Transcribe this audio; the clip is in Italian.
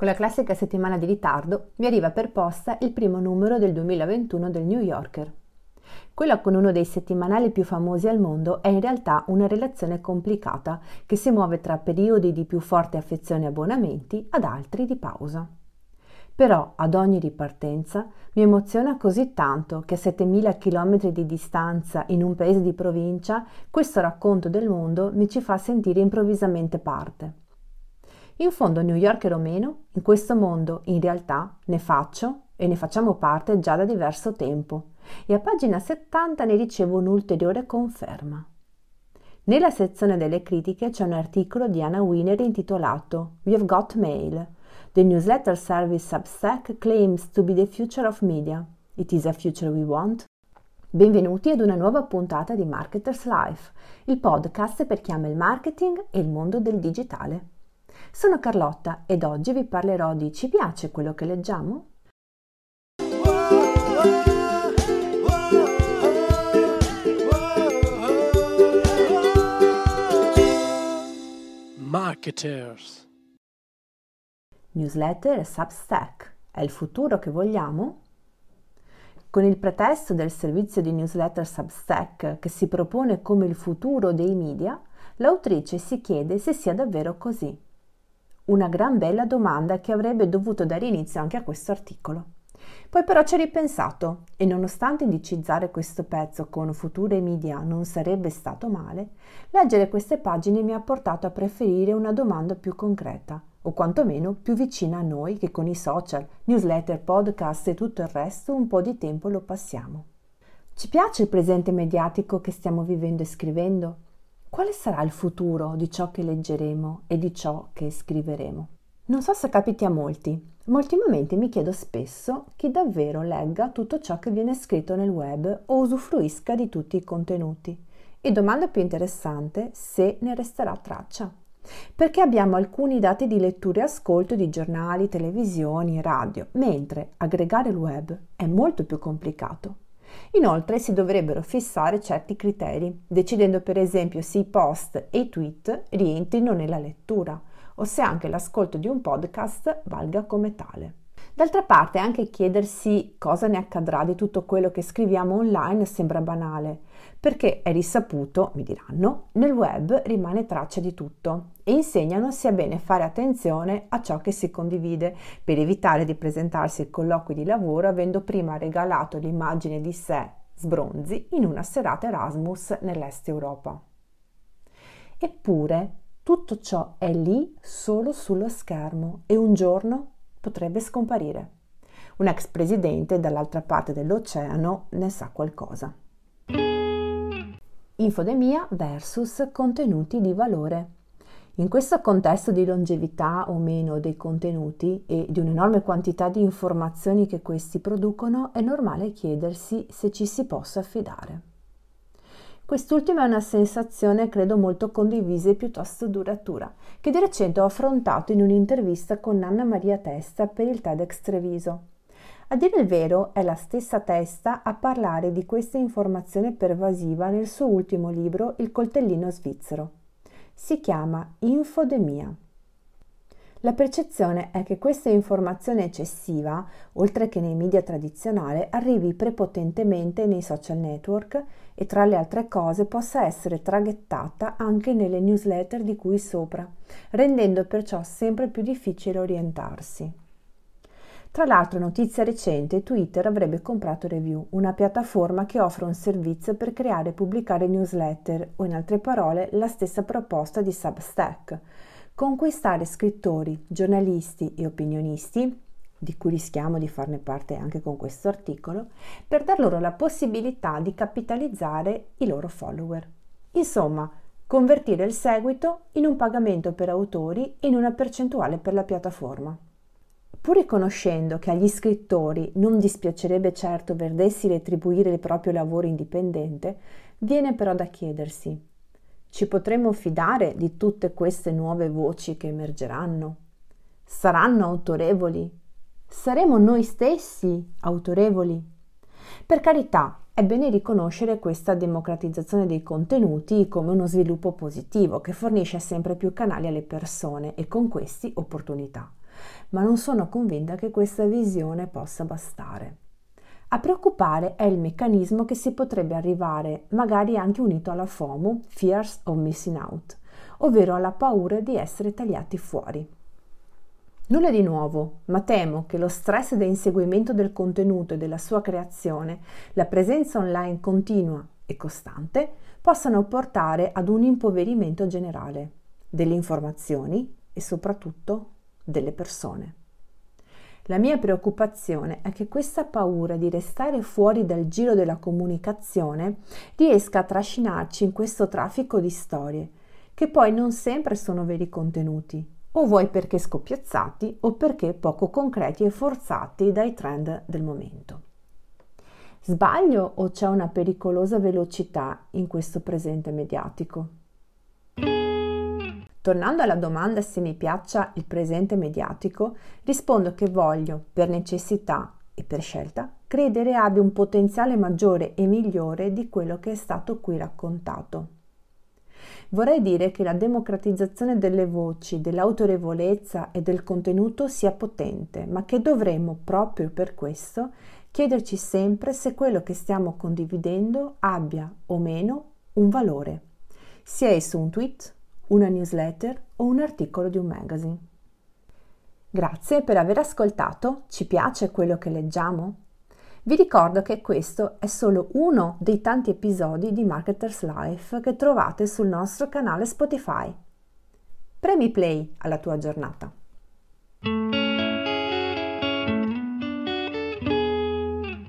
Con la classica settimana di ritardo mi arriva per posta il primo numero del 2021 del New Yorker. Quella con uno dei settimanali più famosi al mondo è in realtà una relazione complicata che si muove tra periodi di più forte affezione e abbonamenti ad altri di pausa. Però ad ogni ripartenza mi emoziona così tanto che a 7000 km di distanza in un paese di provincia questo racconto del mondo mi ci fa sentire improvvisamente parte. In fondo, New Yorker o meno, in questo mondo in realtà ne faccio e ne facciamo parte già da diverso tempo e a pagina 70 ne ricevo un'ulteriore conferma. Nella sezione delle critiche c'è un articolo di Anna Wiener intitolato We've Got Mail. The newsletter service Substack claims to be the future of media. It is a future we want. Benvenuti ad una nuova puntata di Marketers Life, il podcast per chi ama il marketing e il mondo del digitale. Sono Carlotta ed oggi vi parlerò di Ci piace quello che leggiamo? Marketers Newsletter e Substack è il futuro che vogliamo? Con il pretesto del servizio di newsletter Substack che si propone come il futuro dei media, l'autrice si chiede se sia davvero così. Una gran bella domanda che avrebbe dovuto dare inizio anche a questo articolo. Poi però ci ho ripensato e nonostante indicizzare questo pezzo con future media non sarebbe stato male, leggere queste pagine mi ha portato a preferire una domanda più concreta o quantomeno più vicina a noi che con i social, newsletter, podcast e tutto il resto un po' di tempo lo passiamo. Ci piace il presente mediatico che stiamo vivendo e scrivendo? Quale sarà il futuro di ciò che leggeremo e di ciò che scriveremo? Non so se capiti a molti, ma ultimamente mi chiedo spesso chi davvero legga tutto ciò che viene scritto nel web o usufruisca di tutti i contenuti. E domanda più interessante, se ne resterà traccia. Perché abbiamo alcuni dati di lettura e ascolto di giornali, televisioni, radio, mentre aggregare il web è molto più complicato. Inoltre si dovrebbero fissare certi criteri, decidendo per esempio se i post e i tweet rientrino nella lettura o se anche l'ascolto di un podcast valga come tale. D'altra parte anche chiedersi cosa ne accadrà di tutto quello che scriviamo online sembra banale, perché è risaputo, mi diranno, nel web rimane traccia di tutto e insegnano sia bene fare attenzione a ciò che si condivide per evitare di presentarsi ai colloqui di lavoro avendo prima regalato l'immagine di sé sbronzi in una serata Erasmus nell'est Europa. Eppure tutto ciò è lì solo sullo schermo e un giorno potrebbe scomparire. Un ex presidente dall'altra parte dell'oceano ne sa qualcosa. Infodemia versus contenuti di valore. In questo contesto di longevità o meno dei contenuti e di un'enorme quantità di informazioni che questi producono, è normale chiedersi se ci si possa affidare. Quest'ultima è una sensazione, credo, molto condivisa e piuttosto duratura, che di recente ho affrontato in un'intervista con Anna Maria Testa per il TEDx Treviso. A dire il vero, è la stessa Testa a parlare di questa informazione pervasiva nel suo ultimo libro Il coltellino svizzero. Si chiama Infodemia. La percezione è che questa informazione eccessiva, oltre che nei media tradizionali, arrivi prepotentemente nei social network e tra le altre cose possa essere traghettata anche nelle newsletter di cui sopra, rendendo perciò sempre più difficile orientarsi. Tra l'altro, notizia recente, Twitter avrebbe comprato Review, una piattaforma che offre un servizio per creare e pubblicare newsletter, o in altre parole la stessa proposta di Substack, conquistare scrittori, giornalisti e opinionisti, di cui rischiamo di farne parte anche con questo articolo, per dar loro la possibilità di capitalizzare i loro follower. Insomma, convertire il seguito in un pagamento per autori e in una percentuale per la piattaforma. Pur riconoscendo che agli scrittori non dispiacerebbe certo vedersi retribuire il proprio lavoro indipendente, viene però da chiedersi: ci potremmo fidare di tutte queste nuove voci che emergeranno? Saranno autorevoli? Saremo noi stessi autorevoli? Per carità, è bene riconoscere questa democratizzazione dei contenuti come uno sviluppo positivo che fornisce sempre più canali alle persone e con questi opportunità. ma non sono convinta che questa visione possa bastare. A preoccupare è il meccanismo che si potrebbe arrivare, magari anche unito alla FOMO, Fears of Missing Out, ovvero alla paura di essere tagliati fuori. Nulla di nuovo, ma temo che lo stress da inseguimento del contenuto e della sua creazione, la presenza online continua e costante, possano portare ad un impoverimento generale delle informazioni e soprattutto delle persone. La mia preoccupazione è che questa paura di restare fuori dal giro della comunicazione riesca a trascinarci in questo traffico di storie, che poi non sempre sono veri contenuti, o vuoi perché scoppiazzati o perché poco concreti e forzati dai trend del momento. Sbaglio o c'è una pericolosa velocità in questo presente mediatico? Tornando alla domanda se mi piaccia il presente mediatico, rispondo che voglio, per necessità e per scelta, credere abbia un potenziale maggiore e migliore di quello che è stato qui raccontato. Vorrei dire che la democratizzazione delle voci, dell'autorevolezza e del contenuto sia potente, ma che dovremmo, proprio per questo, chiederci sempre se quello che stiamo condividendo abbia o meno un valore, sia esso un tweet, una newsletter o un articolo di un magazine. Grazie per aver ascoltato, ci piace quello che leggiamo? Vi ricordo che questo è solo uno dei tanti episodi di Marketers Life che trovate sul nostro canale Spotify. Premi play alla tua giornata.